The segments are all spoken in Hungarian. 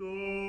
Do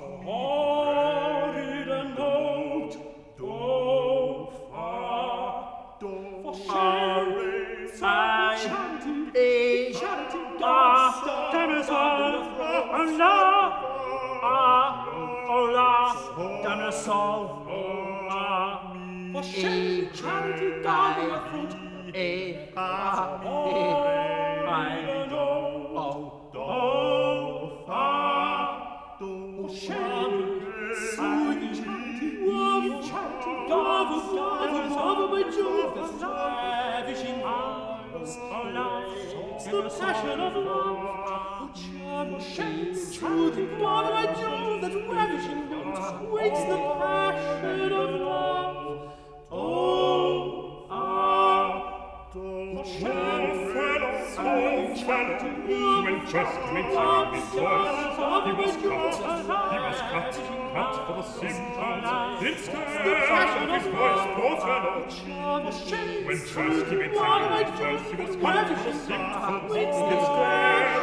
Bonjour. cut, cut for the simple, it's good, his voice brought her no When first he met her, first he was cut for the simple, it's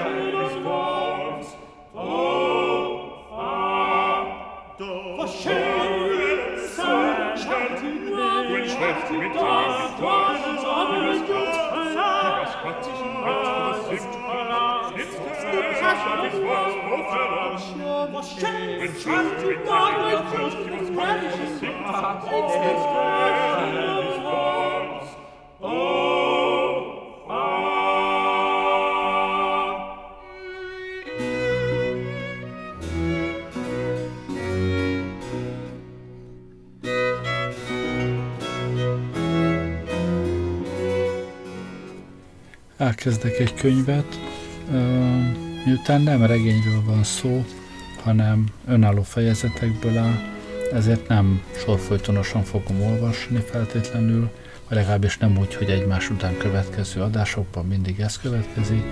good, his voice, oh, ah, doch, shame. so, when first he met her, elkezdek egy könyvet, miután nem regényről van szó, hanem önálló fejezetekből áll, ezért nem sorfolytonosan fogom olvasni feltétlenül, vagy legalábbis nem úgy, hogy egymás után következő adásokban mindig ez következik,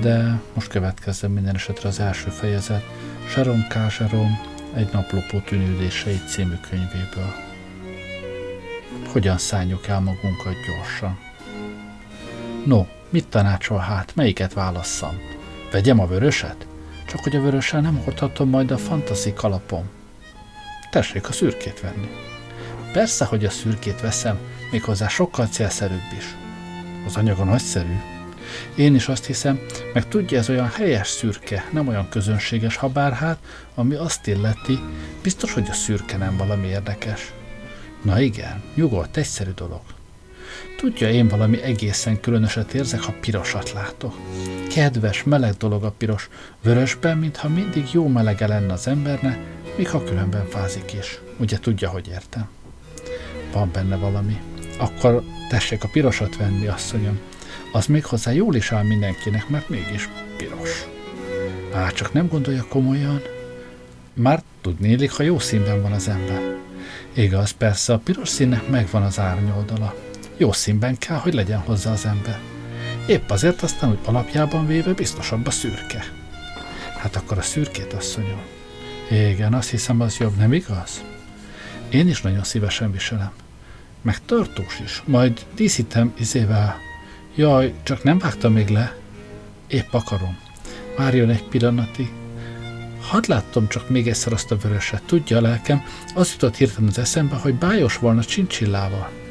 de most következzen minden esetre az első fejezet, Sharon K. Sharon egy naplopó tűnődései című könyvéből. Hogyan szálljuk el magunkat gyorsan? No, mit tanácsol hát, melyiket válasszam? Vegyem a vöröset? Csak hogy a vörössel nem hordhatom majd a fantasy kalapom. Tessék a szürkét venni. Persze, hogy a szürkét veszem, méghozzá sokkal célszerűbb is. Az anyaga nagyszerű. Én is azt hiszem, meg tudja, ez olyan helyes szürke, nem olyan közönséges, ha bár hát, ami azt illeti, biztos, hogy a szürke nem valami érdekes. Na igen, nyugodt, egyszerű dolog. Tudja, én valami egészen különöset érzek, ha pirosat látok. Kedves, meleg dolog a piros, vörösben, mintha mindig jó melege lenne az emberne, még ha különben fázik is. Ugye tudja, hogy értem. Van benne valami. Akkor tessék a pirosat venni, asszonyom. Az még hozzá jól is áll mindenkinek, mert mégis piros. Á, csak nem gondolja komolyan. Már tudnélik, ha jó színben van az ember. Igaz, persze, a piros színnek megvan az árnyoldala. Jó színben kell, hogy legyen hozzá az ember. Épp azért aztán, hogy alapjában véve biztosabb a szürke. Hát akkor a szürkét, asszonyom. Igen, azt hiszem, az jobb, nem igaz? Én is nagyon szívesen viselem. Meg tartós is. Majd díszítem izével. Jaj, csak nem vágtam még le. Épp akarom. Várjon egy pillanatig. Hadd láttam csak még egyszer azt a vöröset. Tudja a lelkem, az jutott hirtelen az eszembe, hogy bájos volna csincsillával.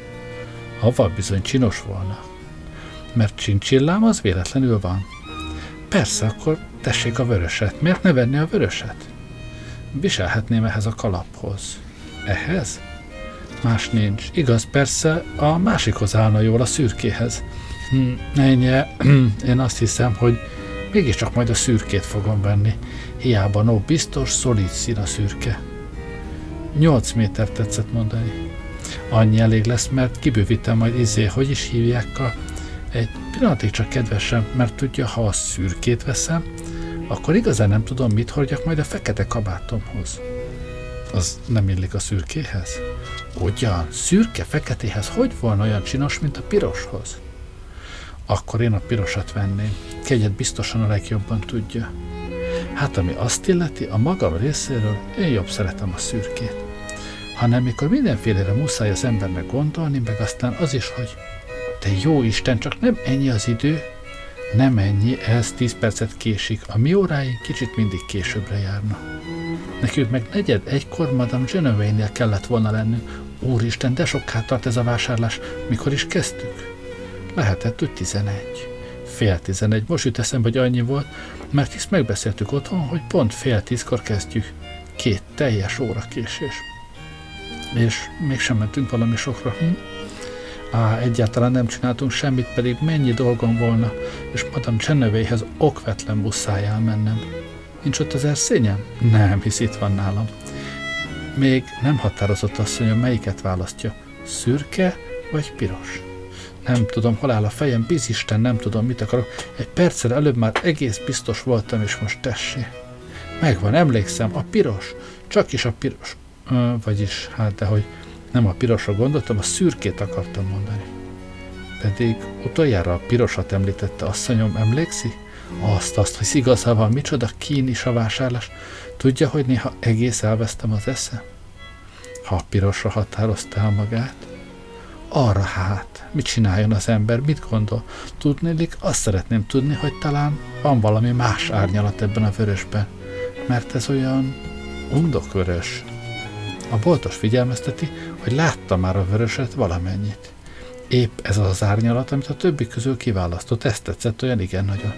Haval bizony csinos volna. Mert csincsillám az véletlenül van. Persze, akkor tessék a vöröset. Miért ne venni a vöröset? Viselhetném ehhez a kalaphoz. Ehhez? Más nincs. Igaz, persze, a másikhoz állna jól a szürkéhez. Hm, ennyi, én azt hiszem, hogy mégiscsak majd a szürkét fogom venni. Hiába no, biztos, szolid szín a szürke. Nyolc méter tetszett mondani. Annyi elég lesz, mert kibővítem majd izé, hogy is hívják a... Egy pillanatig csak kedvesem, mert tudja, ha a szürkét veszem, akkor igazán nem tudom, mit hordjak majd a fekete kabátomhoz. Az nem illik a szürkéhez? Ugyan, szürke feketéhez hogy volna olyan csinos, mint a piroshoz? Akkor én a pirosat venném. Kegyet biztosan a legjobban tudja. Hát ami azt illeti, a magam részéről én jobb szeretem a szürkét. Hanem mikor mindenfélére muszáj az embernek gondolni, meg aztán az is, hogy te jó Isten, csak nem ennyi az idő, nem ennyi, ehhez 10 percet késik. A mi óráink kicsit mindig későbbre járna. Nekünk meg negyed egykor Madame Genevieve-nél kellett volna lennünk. Úristen, de soká tart ez a vásárlás. Mikor is kezdtük? Lehetett, hogy 11. Fél 11. Most jut eszembe, hogy annyi volt, mert hisz megbeszéltük otthon, hogy pont fél tízkor kezdjük. Két teljes óra késés. És mégsem mentünk valami sokra. Hm? Á, egyáltalán nem csináltunk semmit, pedig mennyi dolgom volna, és Madame Csenevéhez okvetlen buszájál mennem. Nincs ott az erszényem? Nem, hisz itt van nálam. Még nem határozott asszonyom, melyiket választja. Szürke vagy piros? Nem tudom, hol áll a fejem, bizisten, nem tudom, mit akarok. Egy perccel előbb már egész biztos voltam, és most tessé. Megvan, emlékszem, a piros. Csak is a piros. Vagyis, hát de hogy nem a pirosra gondoltam, a szürkét akartam mondani. Pedig utoljára a pirosat említette asszonyom, emlékszi? Azt, azt, hogy igazával micsoda kín is a vásárlás. Tudja, hogy néha egész elvesztem az eszem? Ha a pirosra határozta el magát, arra hát, mit csináljon az ember, mit gondol? Tudnélik, azt szeretném tudni, hogy talán van valami más árnyalat ebben a vörösben, mert ez olyan undokvörös. A boltos figyelmezteti, hogy látta már a vöröset valamennyit. Épp ez az árnyalat, amit a többi közül kiválasztott, ezt tetszett olyan igen nagyon.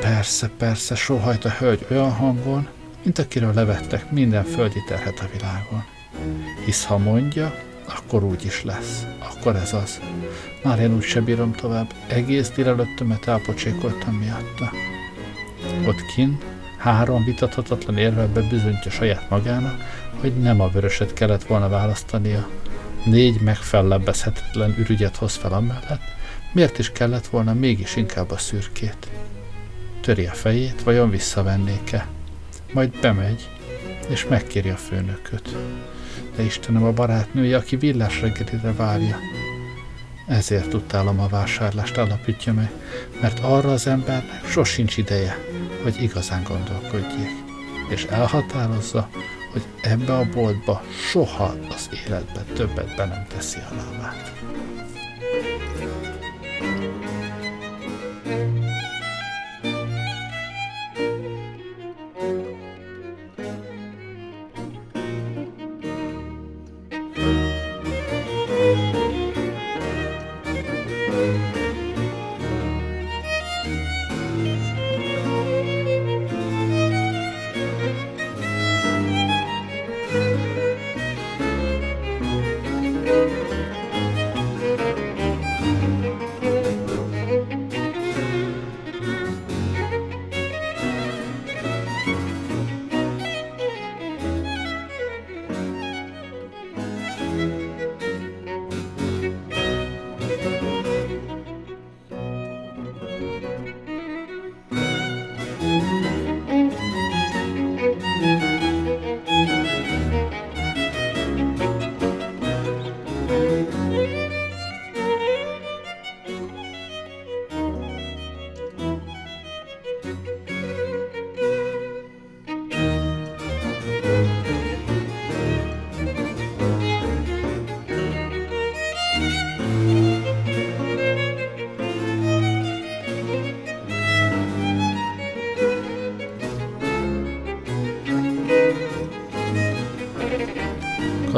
Persze, persze, sóhajt a hölgy olyan hangon, mint akiről levettek minden földi terhet a világon. Hisz ha mondja, akkor úgy is lesz. Akkor ez az. Már én úgy se bírom tovább. Egész délelőttömet elpocsékoltam miatta. Ott kin három vitathatatlan érvelbe bizonyítja saját magának, hogy nem a vöröset kellett volna választania. Négy megfellebbezhetetlen ürügyet hoz fel amellett, miért is kellett volna mégis inkább a szürkét. Töri a fejét, vajon visszavennék-e? Majd bemegy, és megkéri a főnököt. De Istenem a barátnője, aki villás reggelire várja. Ezért utálom a vásárlást, alapítja meg, mert arra az embernek sosincs ideje, hogy igazán gondolkodjék, és elhatározza, hogy ebbe a boltba soha az életbe többet be nem teszi a lábát.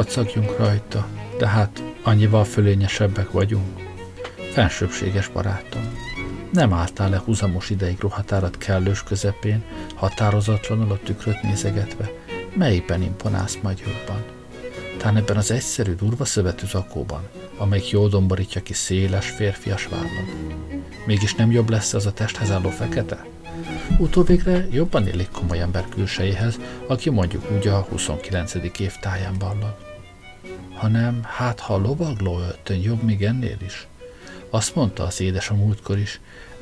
Kacagjunk rajta, de hát annyival fölényesebbek vagyunk. Fensőbséges barátom, nem álltál le húzamos ideig ruhatárat kellős közepén, határozatlanul a tükröt nézegetve, melyikben imponálsz majd jobban? Tán ebben az egyszerű, durva szövetű zakóban, amelyik jól domborítja ki széles, férfias vállad. Mégis nem jobb lesz az a testhez álló fekete? Utóvégre jobban illik komoly ember külsejéhez, aki mondjuk úgy a 29. év táján. Hanem hát ha a lovagló öltön jobb még ennél is. Azt mondta az édes a múltkor is,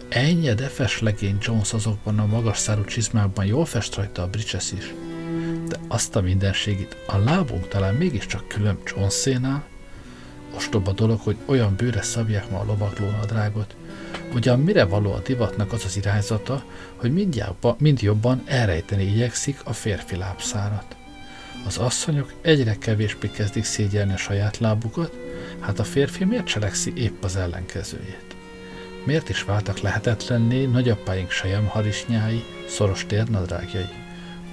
ennyi defes legény Jones azokban a magas szárú csizmákban jól fest rajta a Bridges is. De azt a mindenségit, a lábunk talán mégiscsak külön Jonesénál, ostoba dolog, hogy olyan bőre szabják ma a lovagló nadrágot. Ugyan mire való a divatnak az az irányzata, hogy mind jobban elrejteni igyekszik a férfi lábszárat. Az asszonyok egyre kevésbé kezdik szégyelni a saját lábukat, hát a férfi miért cselekszi épp az ellenkezőjét? Miért is váltak lehetetlenné nagyapáink harisnyái, szoros térnadrágjai?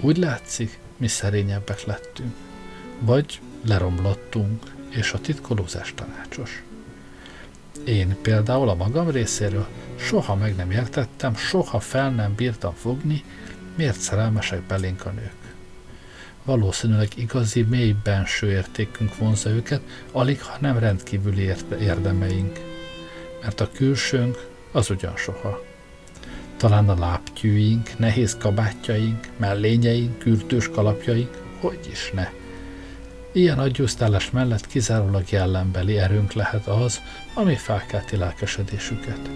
Úgy látszik, mi szerényebbek lettünk. Vagy leromlottunk, és a titkolózás tanácsos. Én például a magam részéről soha meg nem értettem, soha fel nem bírtam fogni, miért szerelmesek belénk a nők. Valószínűleg igazi, mély benső értékünk vonza őket, alig, ha nem rendkívüli érdemeink. Mert a külsőnk az ugyan soha. Talán a lábtyűink, nehéz kabátjaink, mellényeink, kürtős kalapjaink, hogy is ne – Ilyen agyusztálás mellett kizárólag jellembeli erőnk lehet az, ami felkelti lelkesedésüket.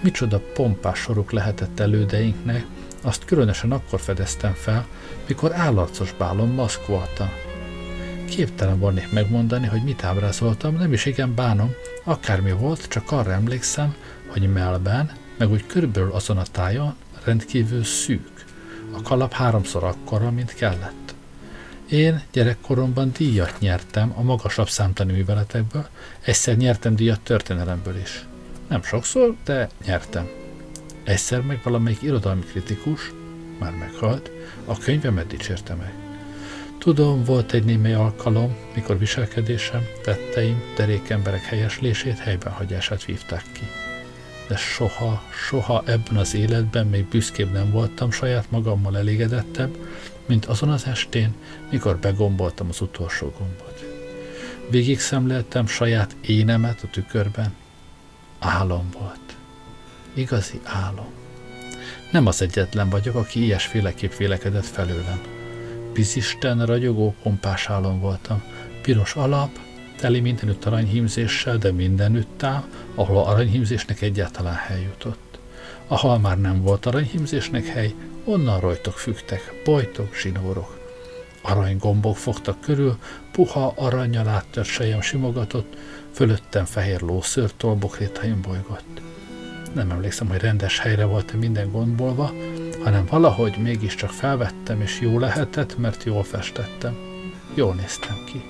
Micsoda pompás soruk lehetett elődeinknek, azt különösen akkor fedeztem fel, mikor állarcos bálon maszkvoltam. Képtelen volnék megmondani, hogy mit ábrázoltam, nem is igen bánom, akármi volt, csak arra emlékszem, hogy melben, meg úgy körülbelül azon a tájon rendkívül szűk. A kalap háromszor akkora, mint kellett. Én gyerekkoromban díjat nyertem a magasabb számtani műveletekből, egyszer nyertem díjat történelemből is. Nem sokszor, de nyertem. Egyszer meg valamelyik irodalmi kritikus, már meghalt, a könyvemet dicsérte meg. Tudom, volt egy némely alkalom, mikor viselkedésem, tetteim, derék emberek helyeslését, helyben hagyását vívták ki. De soha, soha ebben az életben még büszkébb nem voltam, saját magammal elégedettebb, mint azon az estén, mikor begomboltam az utolsó gombot. Végig szemléltem saját énemet a tükörben. Álom volt. Igazi álom. Nem az egyetlen vagyok, aki ilyesféleképp vélekedett felőlem. Bizisten ragyogó, pompás álom voltam. Piros alap, teli mindenütt aranyhímzéssel, de mindenütt áll, ahol aranyhímzésnek egyáltalán hely jutott. Ahol már nem volt aranyhímzésnek hely, Onnan rajtok fügtek, bojtok, zsinórok. Aranygombok fogtak körül, puha aranyjal áttört sejem simogatott, fölöttem fehér lószőr tolbokrétaim bolygott. Nem emlékszem, hogy rendes helyre volt-e minden gondbolva, hanem valahogy mégiscsak felvettem, és jó lehetett, mert jól festettem. Jól néztem ki.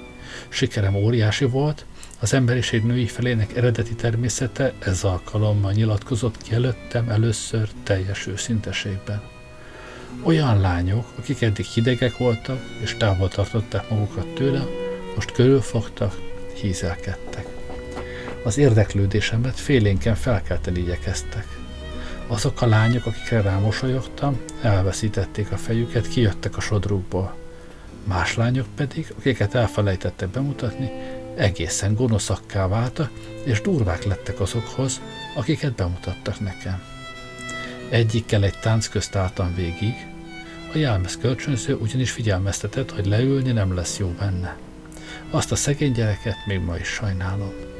Sikerem óriási volt, az emberiség női felének eredeti természete ez alkalommal nyilatkozott ki előttem először teljes őszinteségben. Olyan lányok, akik eddig hidegek voltak, és távol tartották magukat tőle, most körülfogtak, hízelkedtek. Az érdeklődésemet félénken felkelteni igyekeztek. Azok a lányok, akikre rámosolyogtam, elveszítették a fejüket, kijöttek a sodrukból. Más lányok pedig, akiket elfelejtettek bemutatni, egészen gonoszakká váltak, és durvák lettek azokhoz, akiket bemutattak nekem. Egyikkel egy tánc közt álltam végig, a jelmez kölcsönző ugyanis figyelmeztetett, hogy leülni nem lesz jó benne. Azt a szegény gyereket még ma is sajnálom.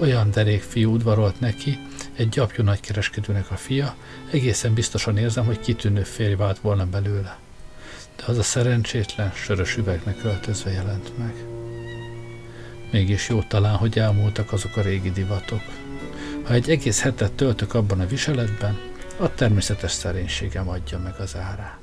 Olyan derék fiú udvarolt neki, egy gyapjú nagykereskedőnek a fia, egészen biztosan érzem, hogy kitűnő férj vált volna belőle. De az a szerencsétlen, sörös üvegnek öltözve jelent meg. Mégis jó talán, hogy elmúltak azok a régi divatok. Ha egy egész hetet töltök abban a viseletben, a természetes szerénységem adja meg az árát.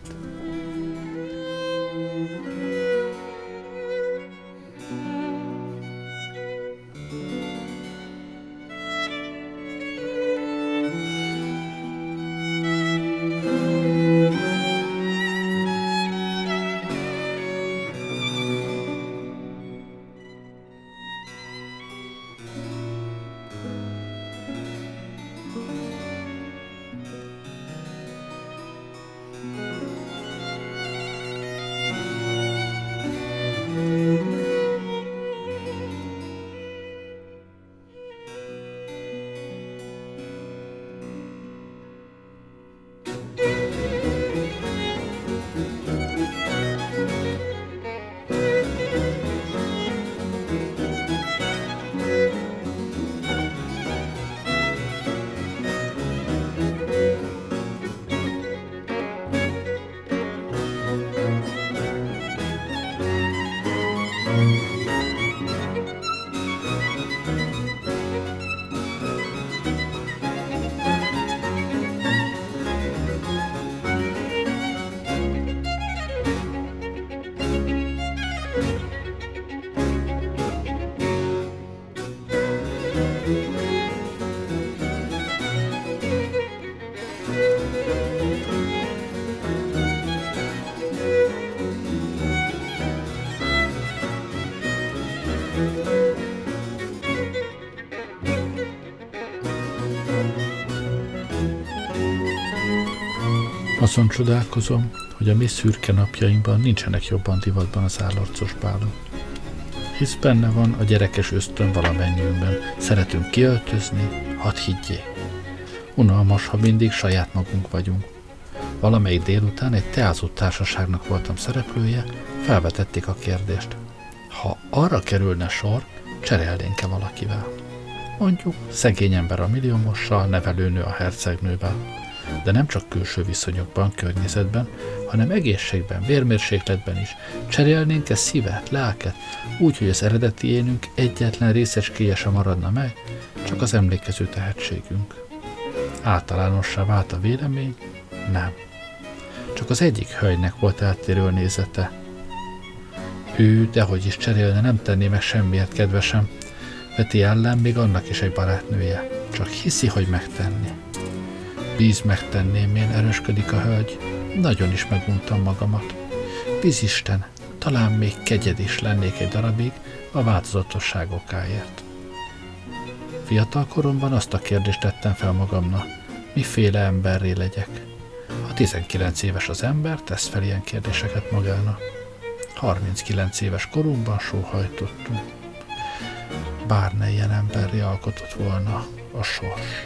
Azon csodálkozom, hogy a mi szürke napjainkban nincsenek jobban divatban az állarcos bálok. Hisz benne van a gyerekes ösztön valamennyiünkben. Szeretünk kiöltözni, hadd higgyék. Unalmas, ha mindig saját magunk vagyunk. Valamelyik délután egy teázó társaságnak voltam szereplője, felvetették a kérdést. Ha arra kerülne sor, cserélnénk-e valakivel? Mondjuk szegény ember a milliómossal, nevelőnő a hercegnővel de nem csak külső viszonyokban, környezetben, hanem egészségben, vérmérsékletben is. Cserélnénk-e szívet, lelket, úgy, hogy az eredeti énünk egyetlen részecskéje sem maradna meg, csak az emlékező tehetségünk. Általánossá vált a vélemény? Nem. Csak az egyik hölgynek volt eltérő nézete. Ő, dehogy is cserélne, nem tenné meg semmiért kedvesem. Veti ellen még annak is egy barátnője. Csak hiszi, hogy megtenni. Bíz megtenném én, erősködik a hölgy. Nagyon is meguntam magamat. Bízisten, talán még kegyed is lennék egy darabig a változatosságokáért. Fiatal koromban azt a kérdést tettem fel magamnak, miféle emberré legyek. Ha 19 éves az ember, tesz fel ilyen kérdéseket magának. 39 éves korunkban sóhajtottunk. Bár ne ilyen emberré alkotott volna a sors.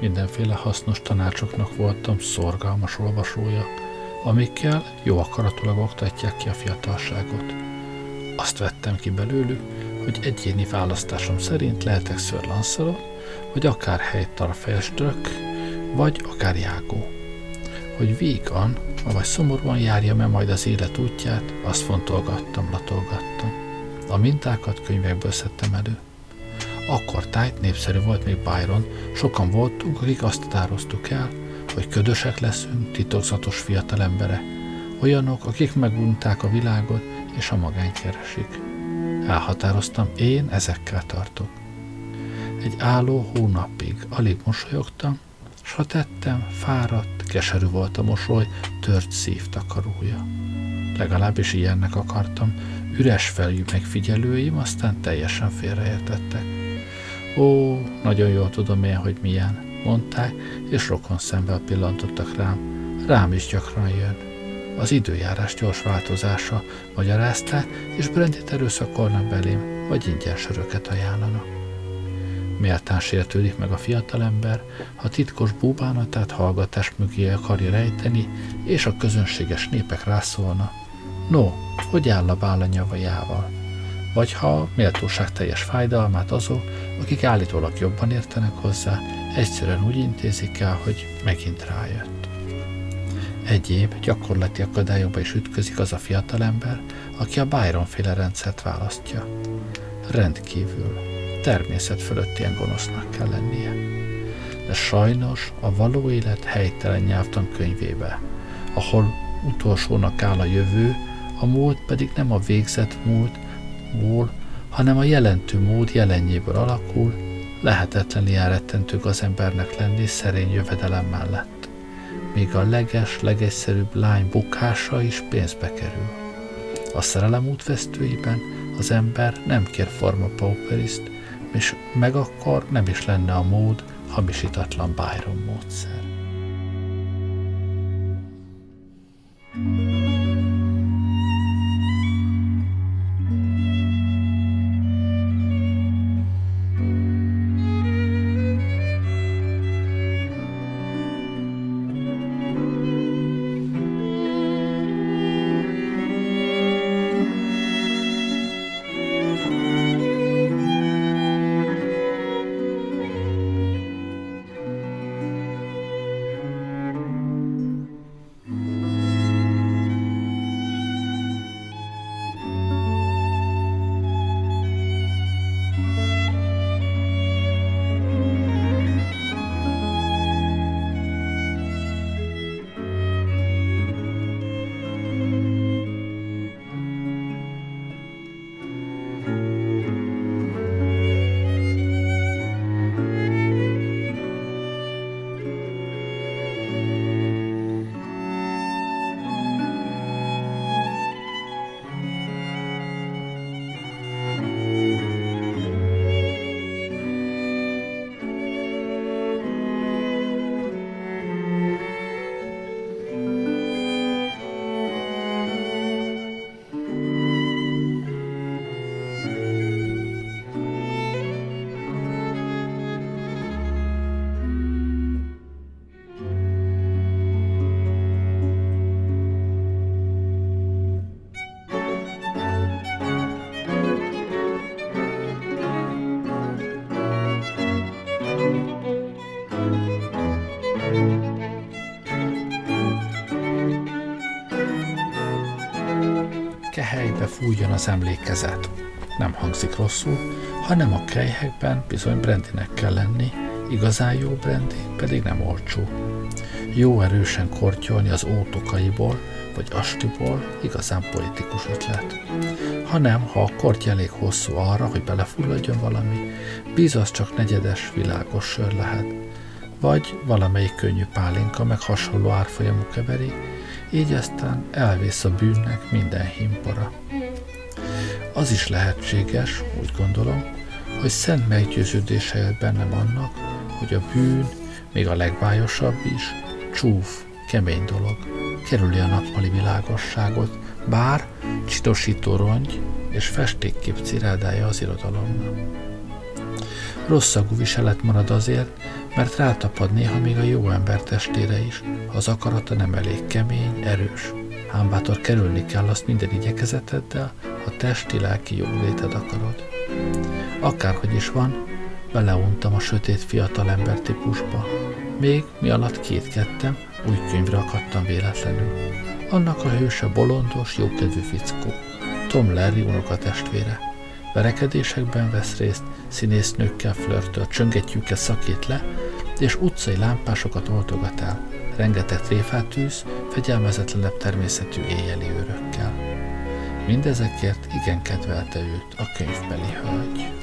Mindenféle hasznos tanácsoknak voltam szorgalmas olvasója, amikkel jó akaratulag oktatják ki a fiatalságot. Azt vettem ki belőlük, hogy egyéni választásom szerint lehetek Sir vagy akár helytarfejeströk, vagy akár jágó. Hogy vígan, vagy szomorúan járjam-e majd az élet útját, azt fontolgattam, latolgattam. A mintákat könyvekből szedtem elő. Akkor tájt népszerű volt még Byron, sokan voltunk, akik azt határoztuk el, hogy ködösek leszünk, titokzatos fiatal emberek, olyanok, akik megunták a világot és a magányt keresik. Elhatároztam, én ezekkel tartok. Egy álló hónapig alig mosolyogtam, s ha tettem, fáradt, keserű volt a mosoly, tört szív takarója. Legalábbis ilyennek akartam, üres feljű megfigyelőim aztán teljesen félreértettek. Ó, nagyon jól tudom én, hogy milyen, mondták, és rokon szemben pillantottak rám. Rám is gyakran jön. Az időjárás gyors változása, magyarázták, és Brendit erőszakolnak belém, vagy ingyen söröket ajánlanak. Méltán sértődik meg a fiatalember, ha titkos búbánatát hallgatás mögé akarja rejteni, és a közönséges népek rászólna. No, hogy áll a bál a nyavajával? Vagy ha méltóság teljes fájdalmát azok, akik állítólag jobban értenek hozzá, egyszerűen úgy intézik el, hogy megint rájött. Egyéb gyakorlati akadályokba is ütközik az a fiatalember, aki a Byron-féle rendszert választja. Rendkívül, természet fölött ilyen gonosznak kell lennie. De sajnos a való élet helytelen nyelvtan könyvébe, ahol utolsónak áll a jövő, a múlt pedig nem a végzett múlt, múl, hanem a jelentő mód jelenjéből alakul, lehetetlen ilyen az embernek lenni szerény jövedelem mellett. még a leges, legegyszerűbb lány bukása is pénzbe kerül. A szerelem útvesztőiben az ember nem kér forma pauperiszt, és meg akkor nem is lenne a mód hamisítatlan Byron módszer. Fújjon az emlékezet. Nem hangzik rosszul, hanem a kejhekben bizony brandinek kell lenni, igazán jó brandy pedig nem olcsó. Jó erősen kortyolni az ótokaiból, vagy astiból igazán politikus ötlet. Hanem, ha a korty elég hosszú arra, hogy belefulladjon valami, bíz az csak negyedes, világos sör lehet. Vagy valamelyik könnyű pálinka, meg hasonló árfolyamú keveri, így aztán elvész a bűnnek minden himpora. Az is lehetséges, úgy gondolom, hogy szent meggyőződés helyett bennem annak, hogy a bűn, még a legbájosabb is, csúf, kemény dolog, kerüli a nappali világosságot, bár csitosító rongy és festékkép cirádája az irodalomnak. Rosszagú viselet marad azért, mert rátapad néha még a jó ember testére is, ha az akarata nem elég kemény, erős. Ám bátor kerülni kell azt minden igyekezeteddel, ha testi-lelki jóléted akarod. Akárhogy is van, beleuntam a sötét fiatal ember típusba. Még mi alatt kétkedtem, új könyvre akadtam véletlenül. Annak a hőse bolondos, jókedvű fickó. Tom Larry unokatestvére. Verekedésekben vesz részt, színésznőkkel flörtöl, csöngetjükkel szakít le, és utcai lámpásokat oltogat el. Rengeteg tréfát tűz, fegyelmezetlenebb természetű éjjeli őrökkel. Mindezekért igen kedvelte őt a könyvbeli hölgy.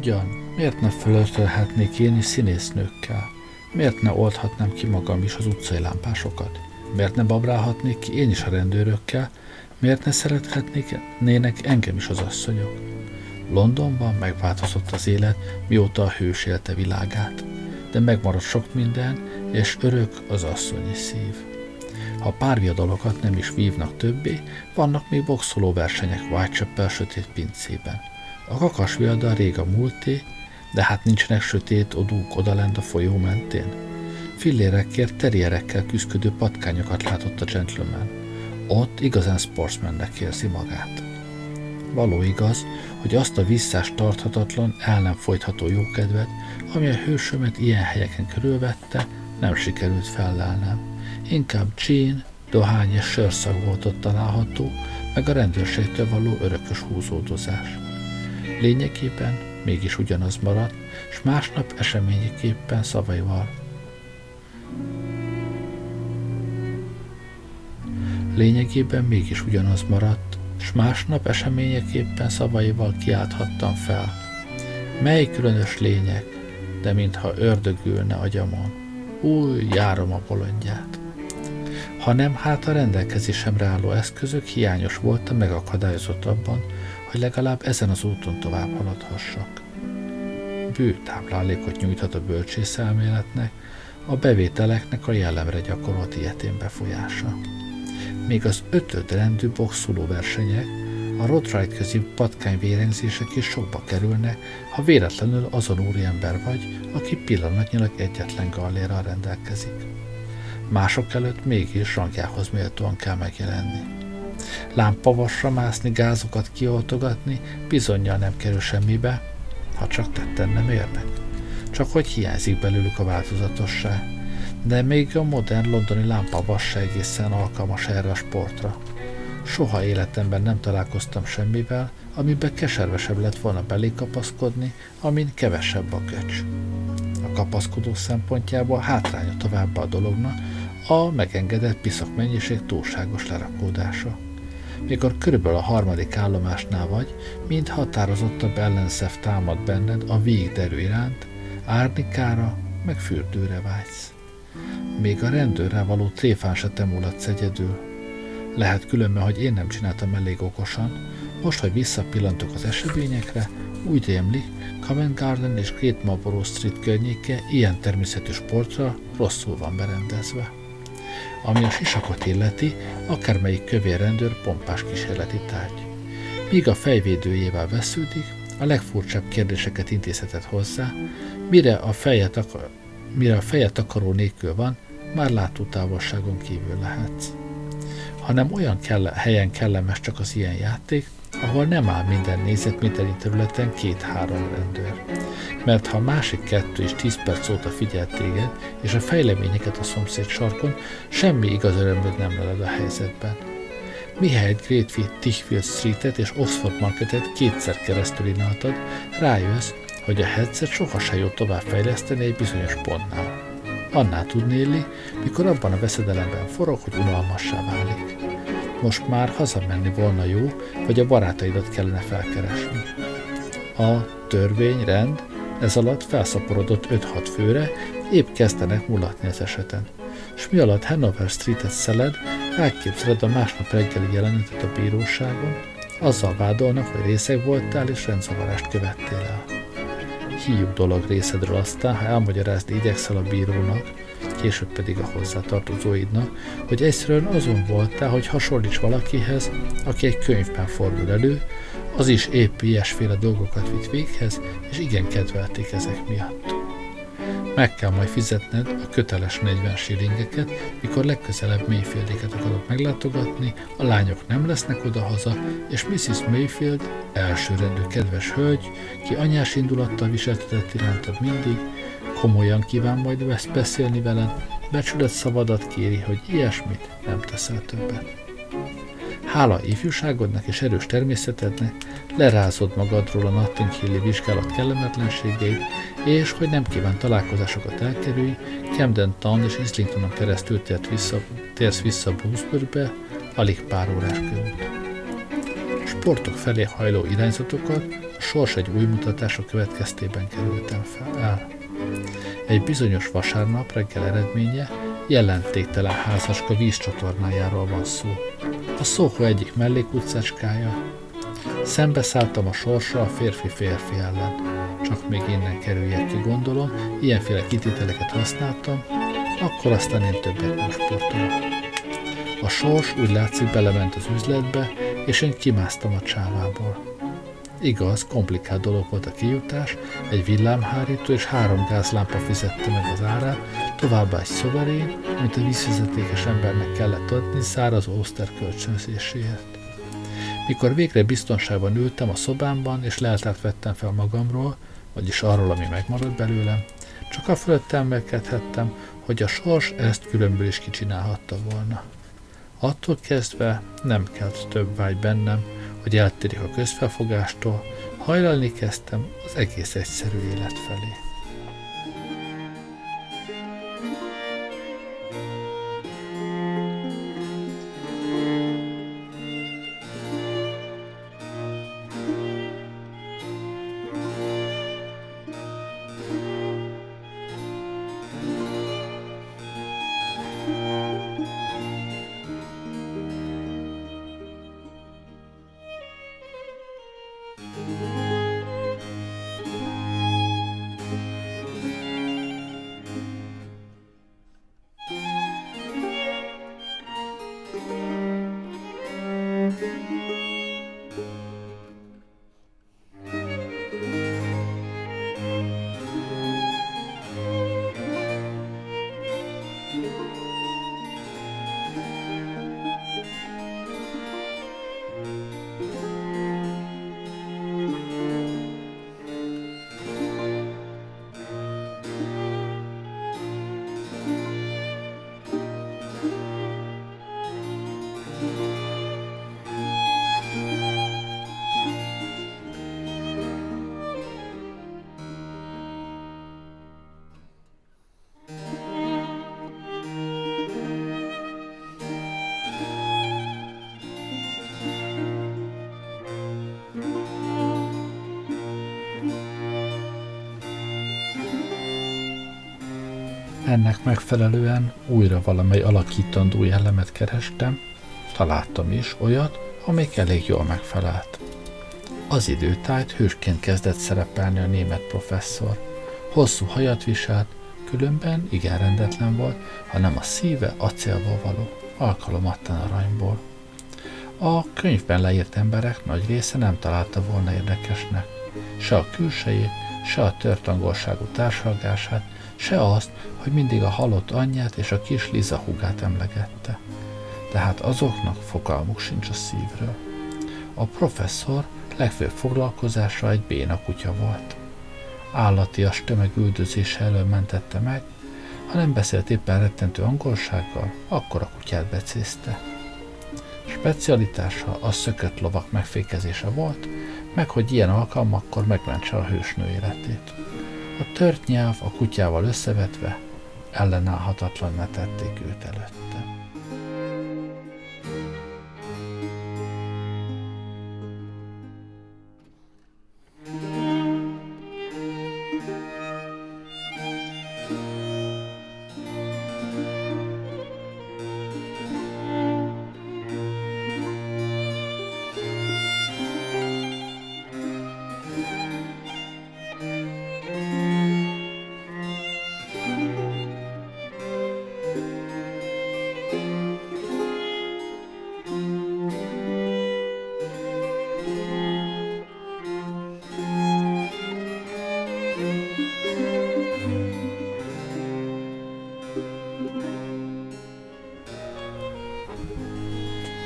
Ugyan, miért ne fölöltölhetnék én is színésznőkkel? Miért ne oldhatnám ki magam is az utcai lámpásokat? Miért ne babrálhatnék ki én is a rendőrökkel? Miért ne szerethetnék nének engem is az asszonyok? Londonban megváltozott az élet, mióta a hős élte világát, de megmaradt sok minden, és örök az asszonyi szív. Ha párviadalokat nem is vívnak többé, vannak még boxoló versenyek Whitechapel sötét pincében. A kakas viadal rég a múlté, de hát nincsenek sötét odúk odalent a folyó mentén. Fillérekért, terierekkel küzdködő patkányokat látott a gentleman. Ott igazán sportsmannek érzi magát. Való igaz, hogy azt a visszás tarthatatlan, el nem folytható jókedvet, ami a hősömet ilyen helyeken körülvette, nem sikerült fellelnem. Inkább csín, dohány és sörszag volt ott található, meg a rendőrségtől való örökös húzódozás. Lényegében mégis ugyanaz maradt, és másnap eseményeképpen szavaival. Lényegében mégis ugyanaz maradt, és másnap eseményeképpen szavaival kiálthattam fel. Mely különös lények, de mintha ördögülne agyamon. Új, járom a bolondját. Ha nem, hát a rendelkezésemre álló eszközök hiányos voltam megakadályozott abban, hogy legalább ezen az úton tovább haladhassak. Bő táplálékot nyújthat a bölcsészelméletnek, a bevételeknek a jellemre gyakorolt ilyetén befolyása. Még az ötöd rendű boxoló versenyek, a Roadride közi patkány vérengzések is sokba kerülnek, ha véletlenül azon úriember vagy, aki pillanatnyilag egyetlen gallérral rendelkezik. Mások előtt mégis rangjához méltóan kell megjelenni. Lámpavasra mászni, gázokat kioltogatni bizonyal nem kerül semmibe, ha csak tetten nem érnek. Csak hogy hiányzik belőlük a változatosság. De még a modern londoni lámpavas se egészen alkalmas erre a sportra. Soha életemben nem találkoztam semmivel, amiben keservesebb lett volna belé kapaszkodni, amin kevesebb a köcs. A kapaszkodó szempontjából hátránya továbbá a dolognak a megengedett piszak mennyiség túlságos lerakódása mikor körülbelül a harmadik állomásnál vagy, mind határozottabb ellenszev támad benned a végderő iránt, árnikára, meg fürdőre vágysz. Még a rendőrrel való tréfán se te egyedül. Lehet különben, hogy én nem csináltam elég okosan, most, hogy visszapillantok az eseményekre, úgy rémlik, Covent Garden és Great Marlborough Street környéke ilyen természetű sportra rosszul van berendezve. Ami a sisakot illeti, akármelyik kövér rendőr pompás kísérleti tárgy. Míg a fejvédőjével vesződik, a legfurcsább kérdéseket intézhetett hozzá, mire a feje, takar, mire a feje takaró nélkül van, már látótávolságon kívül lehetsz. Hanem olyan kell, helyen kellemes csak az ilyen játék, ahol nem áll minden nézetméteri területen két-három rendőr. Mert ha a másik kettő is tíz perc óta figyelt téged, és a fejleményeket a szomszéd sarkon, semmi igaz örömöd nem leled a helyzetben. Mihelyt Greatfield Tichfield Streetet és Oxford Marketet kétszer keresztül ináltad, rájössz, hogy a headset sohasem jó továbbfejleszteni egy bizonyos pontnál. Annál tudnéli, mikor abban a veszedelemben forog, hogy unalmassá válik. Most már hazamenni volna jó, vagy a barátaidat kellene felkeresni. A törvény, rend, ez alatt felszaporodott 5-6 főre, épp kezdenek mulatni az eseten. És mi alatt Hanover Street-et szeled, elképzeled a másnap reggeli jelenetet a bíróságon, azzal vádolnak, hogy részeg voltál és rendzavarást követtél el. Híjuk dolog részedről aztán, ha elmagyarázni igyekszel a bírónak, később pedig a hozzátartozóidnak, hogy egyszerűen azon voltál, hogy hasonlíts valakihez, aki egy könyvben fordul elő, az is épp ilyesféle dolgokat vitt véghez, és igen kedvelték ezek miatt. Meg kell majd fizetned a köteles 40 shillingeket, mikor legközelebb Mayfieldéket akarod meglátogatni, a lányok nem lesznek odahaza, és Mrs. Mayfield, elsőrendű kedves hölgy, ki anyás indulattal viseltetett irántad mindig, komolyan kíván majd beszélni veled, becsület szavadat kéri, hogy ilyesmit nem teszel többet. Hála ifjúságodnak és erős természetednek lerázod magadról a Notting Hilli vizsgálat kellemetlenségeit, és hogy nem kíván találkozásokat elkerülj, Camden Town és Islingtonon keresztül tért vissza, térsz vissza Bloomsburybe, alig pár órás körút. Sportok felé hajló irányzatokat a sors egy új mutatása következtében kerültem fel el. Egy bizonyos vasárnap reggel eredménye jelentéktelen házaska vízcsatornájáról van szó. A Szóho egyik mellékutcácskája. Szembeszálltam a sorsra a férfi-férfi ellen. Csak még innen kerüljek ki, gondolom, ilyenféle kitételeket használtam, akkor aztán én többet nem sportolok. A sors úgy látszik belement az üzletbe, és én kimásztam a csávából. Igaz, komplikált dolog volt a kijutás, egy villámhárító és három gázlámpa fizette meg az árát, továbbá egy szoverén, mint a vízfizetékes embernek kellett adni száraz Oszter kölcsönzéséért. Mikor végre biztonságban ültem a szobámban, és leltárt vettem fel magamról, vagyis arról, ami megmaradt belőlem, csak a fölött emelkedhettem, hogy a sors ezt különből is kicsinálhatta volna. Attól kezdve nem kelt több vágy bennem, hogy eltérjek a közfelfogástól, hajlalni kezdtem az egész egyszerű élet felé. Ennek megfelelően újra valamely alakítandó jellemet kerestem, találtam is olyat, amelyik elég jól megfelelt. Az időtájt hősként kezdett szerepelni a német professzor. Hosszú hajat viselt, különben igen rendetlen volt, hanem a szíve acélból való, alkalomattán aranyból. A könyvben leírt emberek nagy része nem találta volna érdekesnek, se a külsejét, se a törtangolságú társalgását, se azt, hogy mindig a halott anyját és a kis Liza hugát emlegette. Tehát azoknak fogalmuk sincs a szívről. A professzor legfőbb foglalkozása egy béna kutya volt. Állatias tömeg üldözése elől mentette meg, ha nem beszélt éppen rettentő angolsággal, akkor a kutyát becézte. Specialitása a szökött lovak megfékezése volt, meg hogy ilyen alkalmakkor megmentse a hősnő életét. A tört nyelv a kutyával összevetve ellenállhatatlan tették őt előtte.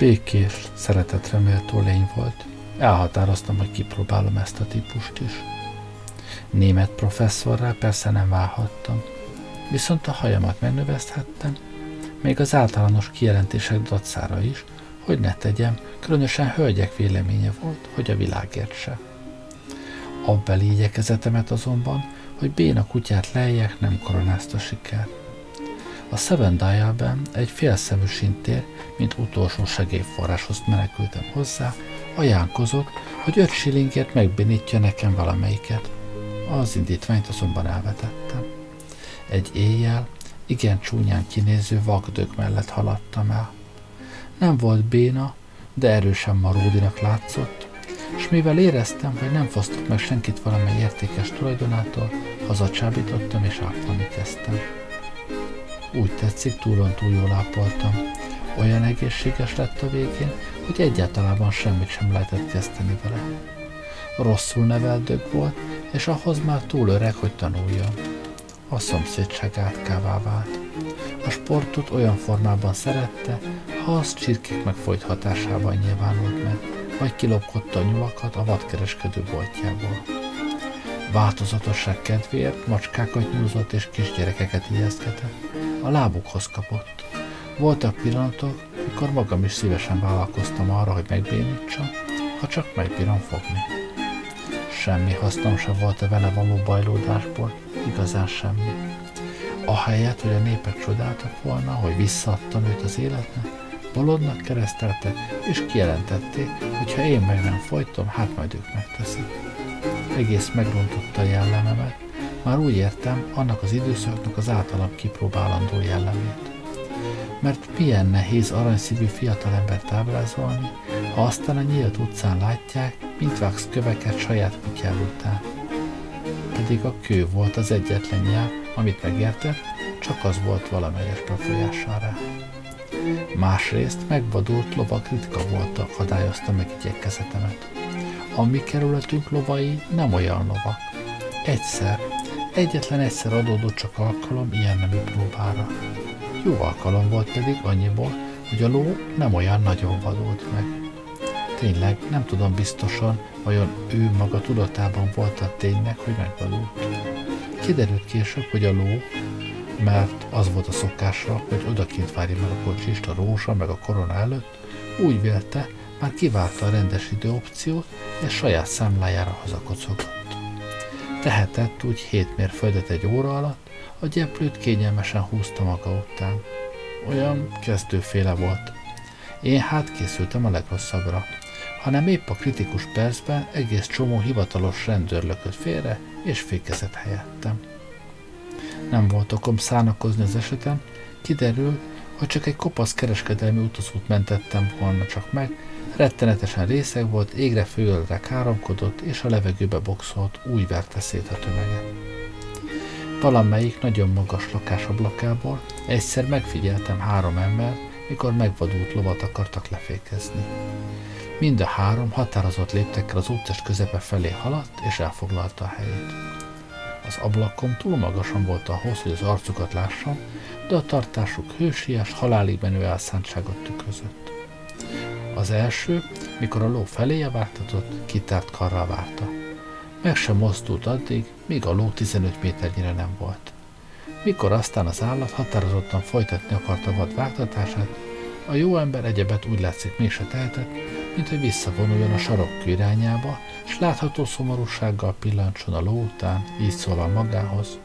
Békés, szeretetre méltó lény volt. Elhatároztam, hogy kipróbálom ezt a típust is. Német professzorrá persze nem válhattam, viszont a hajamat megnövezhettem, még az általános kijelentések dacára is, hogy ne tegyem, különösen hölgyek véleménye volt, hogy a világért se. Abbeli igyekezetemet azonban, hogy béna kutyát lejjek, nem koronázta siker. A Seven Dial-ben egy félszemű sintér, mint utolsó segélyforráshoz menekültem hozzá, Ajánkozott, hogy öt shillingért megbénítja nekem valamelyiket. Az indítványt azonban elvetettem. Egy éjjel igen csúnyán kinéző vakdög mellett haladtam el. Nem volt béna, de erősen maródinak látszott, és mivel éreztem, hogy nem fosztott meg senkit valamely értékes tulajdonától, hazacsábítottam és ápolni kezdtem. Úgy tetszik, túlon túl jól ápoltam. Olyan egészséges lett a végén, hogy egyáltalán semmit sem lehetett kezdeni vele. Rosszul nevelt volt, és ahhoz már túl öreg, hogy tanuljon. A szomszédság átkává vált. A sportot olyan formában szerette, ha az csirkék megfolythatásában nyilvánult meg, vagy kilopkodta a nyulakat a vadkereskedő boltjából. Változatosság kedvéért macskákat nyúzott és kisgyerekeket ijesztgetett. A lábukhoz kapott. Voltak pillanatok, mikor magam is szívesen vállalkoztam arra, hogy megbénítsam, ha csak megbírom fogni. Semmi hasznom sem volt a vele való bajlódásból, igazán semmi. Ahelyett, hogy a népek csodáltak volna, hogy visszaadtam őt az életnek, bolondnak keresztelte, és kijelentették, hogy ha én meg nem folytom, hát majd ők megteszik. Egész megrontotta a jellememet, már úgy értem annak az időszaknak az általam kipróbálandó jellemét. Mert milyen nehéz aranyszívű fiatalembert ábrázolni, ha aztán a nyílt utcán látják, mint vágsz köveket saját kutyád után. Pedig a kő volt az egyetlen nyelv, amit megértett, csak az volt valamelyes befolyással rá. Másrészt megvadult lovak ritka volt, akadályozta meg igyekezetemet. A mi kerületünk lovai nem olyan lovak. Egyszer, egyetlen egyszer adódott csak alkalom ilyen nemű próbára. Jó alkalom volt pedig annyiból, hogy a ló nem olyan nagyon vadult meg. Tényleg nem tudom biztosan, vajon ő maga tudatában volt a ténynek, hogy megvadult. Kiderült később, hogy a ló mert az volt a szokásra, hogy odakint várja meg a kocsist a rózsa meg a korona előtt, úgy vélte, már kiválta a rendes idő opciót, és saját számlájára hazakocogott. Tehetett úgy hét mérföldet egy óra alatt, a gyeplőt kényelmesen húzta maga után. Olyan kezdőféle volt. Én hát készültem a legrosszabbra, hanem épp a kritikus percben egész csomó hivatalos rendőr lökött félre, és fékezett helyettem. Nem volt okom szánakozni az esetem, kiderül, hogy csak egy kopasz kereskedelmi utazót mentettem volna csak meg, rettenetesen részeg volt, égre földre káromkodott, és a levegőbe boxolt, úgy verte szét a tömeget. Valamelyik nagyon magas lakásablakából egyszer megfigyeltem három embert, mikor megvadult lovat akartak lefékezni. Mind a három határozott léptekkel az útest közepe felé haladt, és elfoglalta a helyét. Az ablakom túl magasan volt ahhoz, hogy az arcukat lássam, de a tartásuk hősies, halálig menő elszántságot tükrözött. Az első, mikor a ló feléje vágtatott, kitárt karra várta. Meg sem mozdult addig, míg a ló 15 méternyire nem volt. Mikor aztán az állat határozottan folytatni akarta vad vágtatását, a jó ember egyebet úgy látszik mégse tehetett, mint hogy visszavonuljon a sarokkő irányába, és látható szomorúsággal pillancson a ló után, így szólal magához.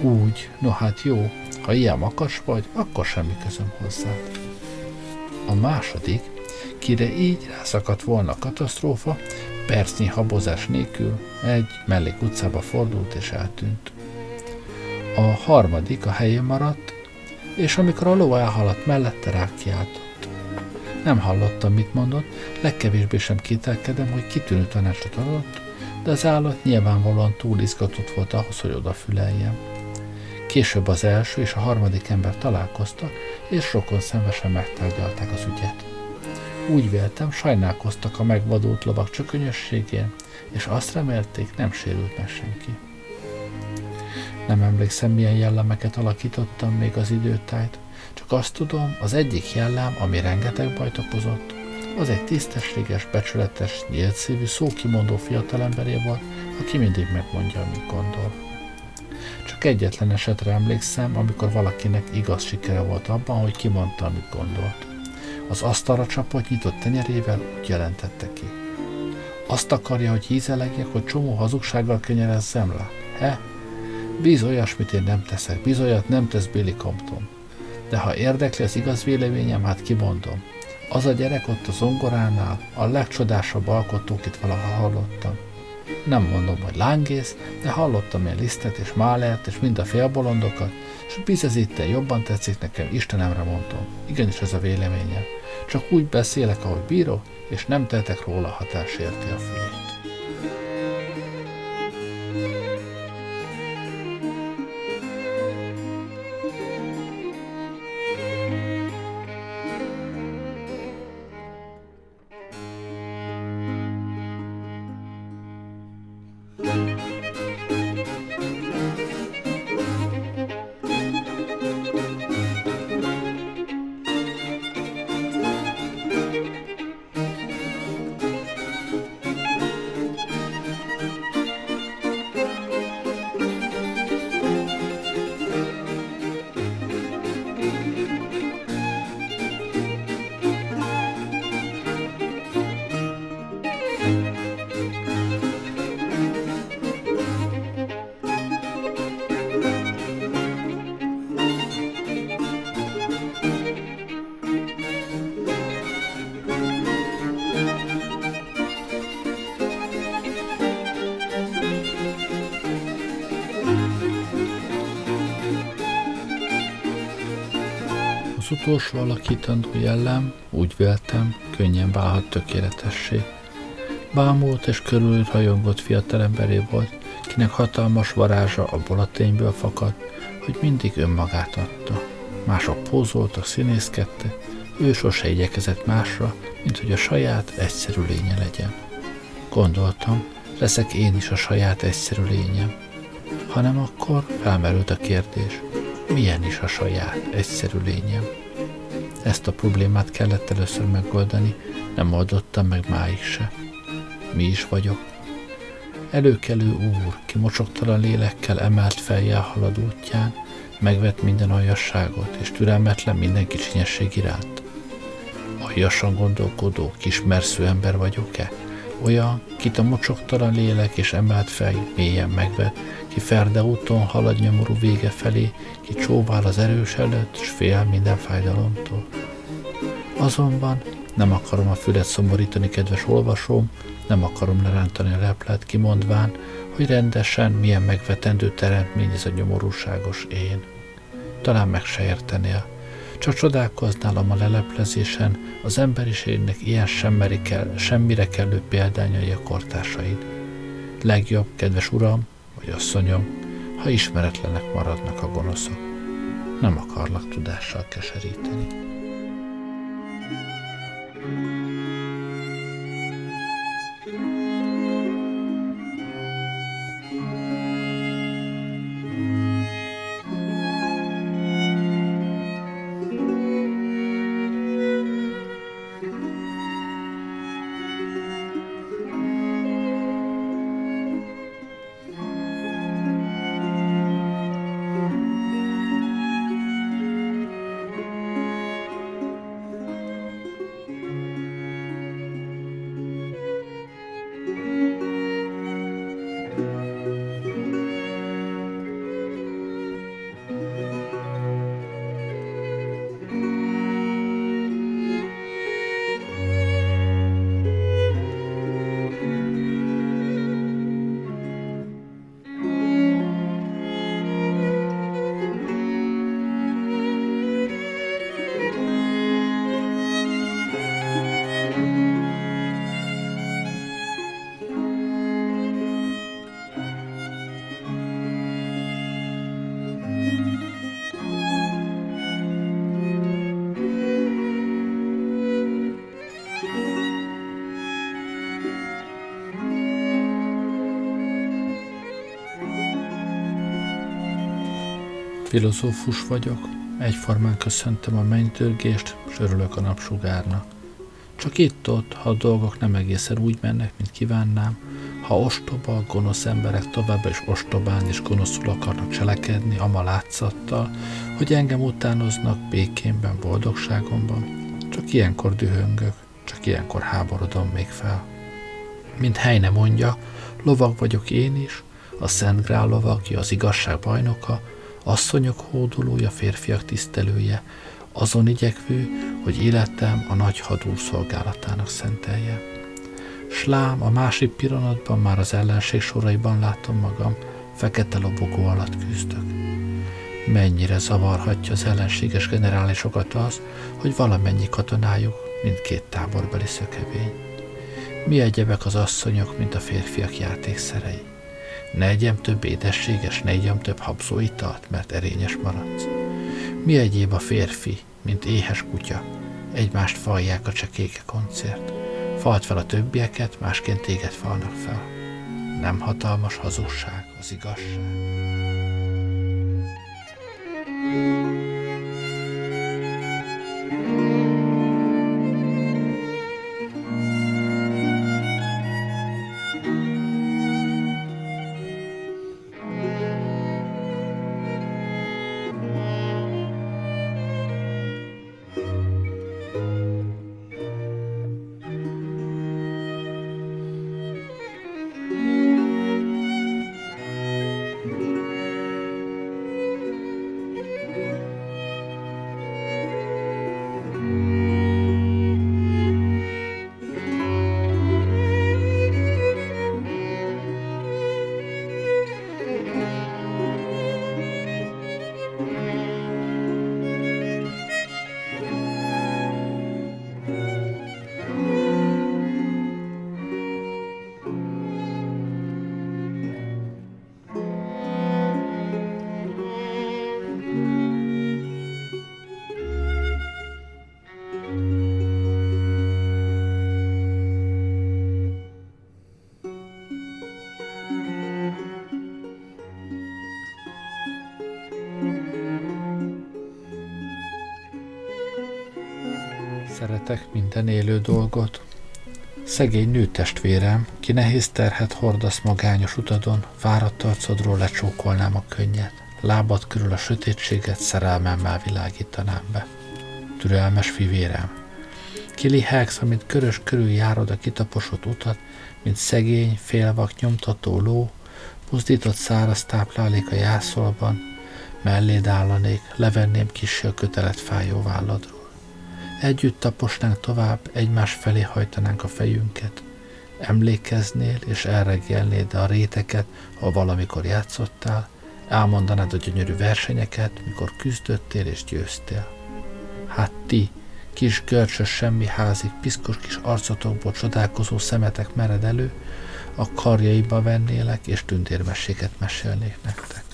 Úgy, no hát jó, ha ilyen makas vagy, akkor semmi közöm hozzá. A második, kire így rászakadt volna a katasztrófa, percnyi habozás nélkül egy mellék utcába fordult és eltűnt. A harmadik a helyén maradt, és amikor a ló elhaladt mellette rá kiáltott. Nem hallottam, mit mondott, legkevésbé sem kételkedem, hogy kitűnő tanácsot adott, de az állat nyilvánvalóan túl izgatott volt ahhoz, hogy odafüleljem. Később az első és a harmadik ember találkoztak, és rokon szemvesen megtárgyalták az ügyet. Úgy véltem, sajnálkoztak a megvadult lovak csökönyösségén, és azt remélték, nem sérült meg senki. Nem emlékszem, milyen jellemeket alakítottam még az időtájt, csak azt tudom, az egyik jellem, ami rengeteg bajt okozott, az egy tisztességes, becsületes, nyíltszívű, szókimondó fiatalemberé volt, aki mindig megmondja, amit gondol. Csak egyetlen esetre emlékszem, amikor valakinek igaz sikere volt abban, hogy kimondta, amit gondolt. Az asztalra csapott nyitott tenyerével úgy jelentette ki. Azt akarja, hogy hízelegjek, hogy csomó hazugsággal kenyerezzem le? He? Bíz olyasmit én nem teszek, bizonyat nem tesz Billy Compton. De ha érdekli az igaz véleményem, hát kimondom. Az a gyerek ott a zongoránál a legcsodásabb alkotók itt valaha hallottam. Nem mondom, hogy lángész, de hallottam én lisztet és málert és mind a félbolondokat, és bizonyítte jobban tetszik nekem, Istenemre mondom. Igenis ez a véleményem. Csak úgy beszélek, ahogy bírok, és nem tehetek róla hatás érti a fülét. Az utolsó alakítandó jellem, úgy véltem, könnyen válhat tökéletessé. Bámult és körül rajongott fiatalemberé volt, kinek hatalmas varázsa abból a tényből fakad, hogy mindig önmagát adta. Mások pózoltak, színészkedtek, ő sose igyekezett másra, mint hogy a saját egyszerű lénye legyen. Gondoltam, leszek én is a saját egyszerű lényem. Hanem akkor felmerült a kérdés, milyen is a saját egyszerű lényem. Ezt a problémát kellett először megoldani, nem oldottam meg máig se. Mi is vagyok? Előkelő úr, ki mocsoktalan lélekkel emelt feljel halad útján, megvet minden aljasságot, és türelmetlen minden kicsinyesség iránt. Aljasan gondolkodó, kismersző ember vagyok-e? Olyan, kit a mocsoktalan lélek és emelt fej mélyen megvet, ki ferde úton halad nyomorú vége felé, ki csóvál az erős előtt, s fél minden fájdalomtól. Azonban nem akarom a fület szomorítani, kedves olvasóm, nem akarom lerántani a leplet, kimondván, hogy rendesen milyen megvetendő teremtmény ez a nyomorúságos én. Talán meg se értenél. Csak csodálkoznál a leleplezésen az emberiségnek ilyen semmire, kell, semmire kellő példányai a kortársaid. Legjobb, kedves uram, vagy asszonyom, ha ismeretlenek maradnak a gonoszok. Nem akarlak tudással keseríteni. Filozófus vagyok, egyformán köszöntöm a mennydörgést, és örülök a napsugárnak. Csak itt-ott, ha a dolgok nem egészen úgy mennek, mint kívánnám, ha ostoba, gonosz emberek továbbra is ostobán és gonoszul akarnak cselekedni, ama látszattal, hogy engem utánoznak békénben, boldogságomban, csak ilyenkor dühöngök, csak ilyenkor háborodom még fel. Mint helyne mondja, lovag vagyok én is, a Szent Grál lovagja, az igazság bajnoka, asszonyok hódolója, férfiak tisztelője, azon igyekvő, hogy életem a nagy hadú szolgálatának szentelje. Slám a másik pillanatban már az ellenség soraiban látom magam, fekete lobogó alatt küzdök. Mennyire zavarhatja az ellenséges generálisokat az, hogy valamennyi katonájuk mindkét táborbeli szökevény. Mi egyebek az asszonyok, mint a férfiak játékszerei. Ne egyem több édességes, ne egyem több habzó italt, mert erényes maradsz. Mi egyéb a férfi, mint éhes kutya, egymást falják a csekéke koncert. Falt fel a többieket, másként téged falnak fel. Nem hatalmas hazugság az igazság. Szeretek minden élő dolgot. Szegény nő testvérem, ki nehéz terhet hordasz magányos utadon, fáradt arcodról lecsókolnám a könnyet, lábad körül a sötétséget szerelmemmel világítanám be. Türelmes fivérem, kilihágsz, amint körös körül járod a kitaposott utat, mint szegény, félvak nyomtató ló, buzdított száraz táplálék a jászolban, melléd állanék, levenném kis a kötelet fájó válladról. Együtt taposnánk tovább, egymás felé hajtanánk a fejünket. Emlékeznél és elregélnéd a réteket, ha valamikor játszottál, elmondanád a gyönyörű versenyeket, mikor küzdöttél és győztél. Hát ti, kis görcsös semmi házig, piszkos kis arcotokból csodálkozó szemetek mered elő, a karjaiba vennélek, és tündérmeséket mesélnék nektek.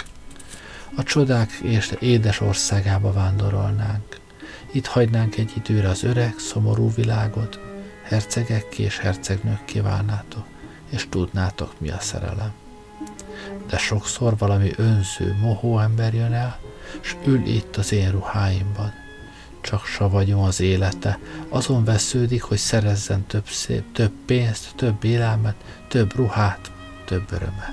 A csodák és édes országába vándorolnánk. Itt hagynánk egy időre az öreg, szomorú világot, hercegek és hercegnők kívánnátok, és tudnátok, mi a szerelem. De sokszor valami önző, mohó ember jön el, s ül itt az én ruháimban. Csak savagyom az élete, azon vesződik, hogy szerezzen több szép, több pénzt, több élelmet, több ruhát, több örömet.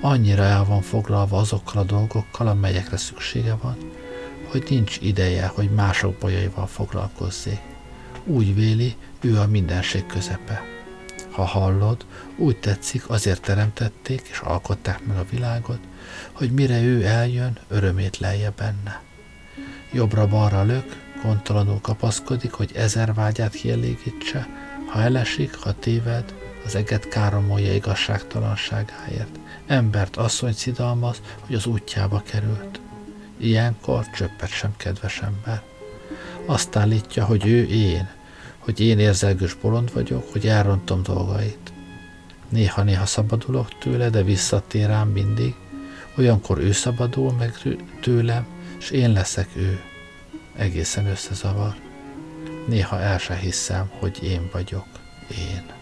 Annyira el van foglalva azokkal a dolgokkal, amelyekre szüksége van, hogy nincs ideje, hogy mások bajaival foglalkozzék. Úgy véli, ő a mindenség közepe. Ha hallod, úgy tetszik, azért teremtették és alkották meg a világot, hogy mire ő eljön, örömét lelje benne. Jobbra-balra lök, gondtalanul kapaszkodik, hogy ezer vágyát kielégítse, ha elesik, ha téved, az eget káromolja igazságtalanságáért. Embert asszony szidalmaz, hogy az útjába került. Ilyenkor csöppet sem kedves ember. Azt állítja, hogy ő én, hogy én érzelgős bolond vagyok, hogy elrontom dolgait. Néha-néha szabadulok tőle, de visszatér rám mindig. Olyankor ő szabadul meg tőlem, és én leszek ő. Egészen összezavar. Néha el se hiszem, hogy én vagyok én.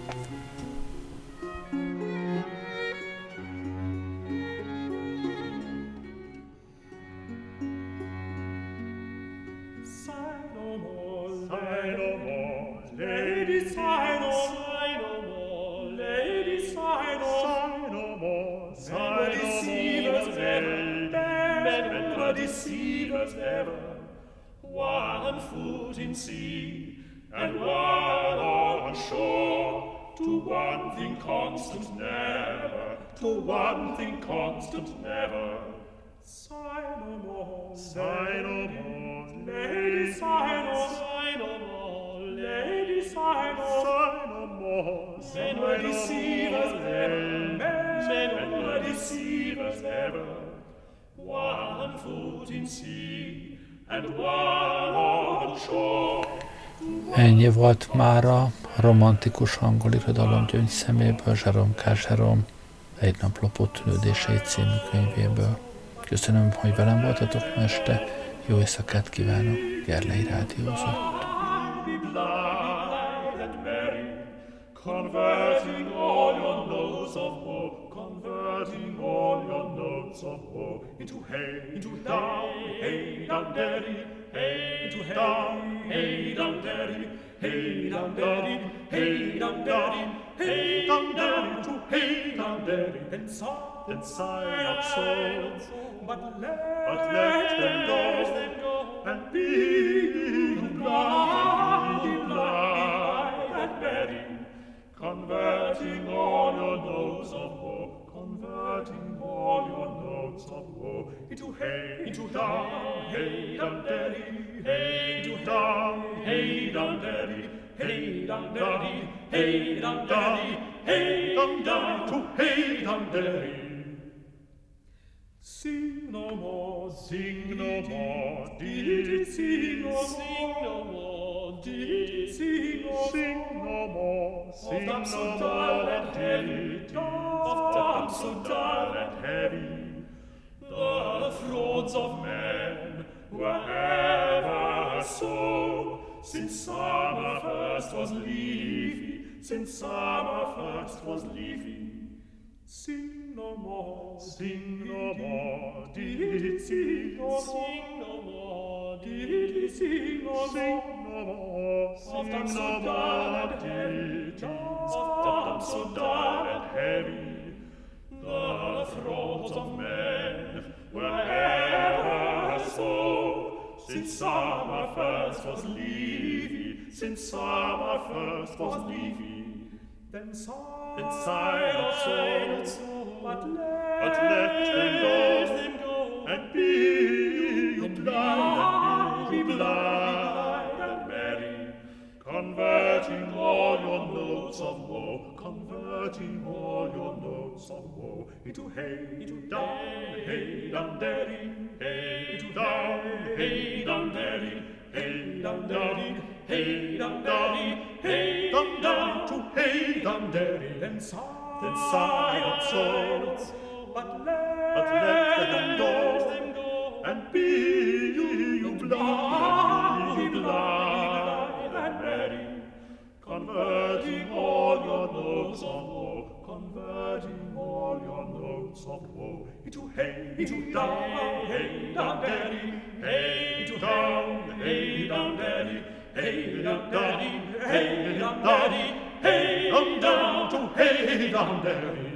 Constant never. Sigh no more, sigh no more, lady. Lady, sigh no, sigh no more. Lady, sigh no, sigh no more. May no deceivers ever, may no deceivers ever. One foot in sea and one on shore. Ennyi volt már a romantikus angol irodalom gyöngy szeméből, Zserom K. Zserom, egy nap lopott tűnődései című könyvéből. Köszönöm, hogy velem voltatok ma este, jó éjszakát kívánok, Gerlei Rádiózott. Converting all your notes of woe, converting all your notes of woe into hey, into down, hey, down, daddy, hey, into down, hey, down, daddy, hey, down, daddy, hey, down, daddy, hey danderi to hey Dunderin, and sigh, and sigh not so, but let, but let them go, and be in blind, in blind, and merry, converting all your notes of woe, converting all your notes of woe into hey, into down, hey danderi, hey to down, hey danderi, hey dum dum hey dum dum hey dum dum to hey dum dum. Sing no more sing no more did sing no more sing no more. did sing no sing no more sing no more. and heavy. Of dumb so dull and heavy. the thrones of men were ever so since summer first was leafy, since summer first was leafy. Sing no more, sing no more, did sing no sing no more, did sing no sing no more, sing no more, did of so dull and heavy. The throats of men were ever so, since summer first was leafy, since summer first was leafy. Then sigh, then sigh not so, but let, but let them, go, them go, and be you blind, and be you blind converting all your notes of woe, converting all your notes of woe. Into hey, into down, hey, down, daddy, hey, into down, hey, down, daddy, hey, down, daddy, hey, down, daddy, hey, down, down, to hey, down, daddy, then sigh, then sigh not so, but let, but let them go, and be you blind, be blind all your notes of woe, converting all your notes of woe into hey, into down, hey, down, daddy, hey, into down, hey, down, daddy, hey, down, daddy, hey, down, daddy, hey, down, to hey, down, daddy.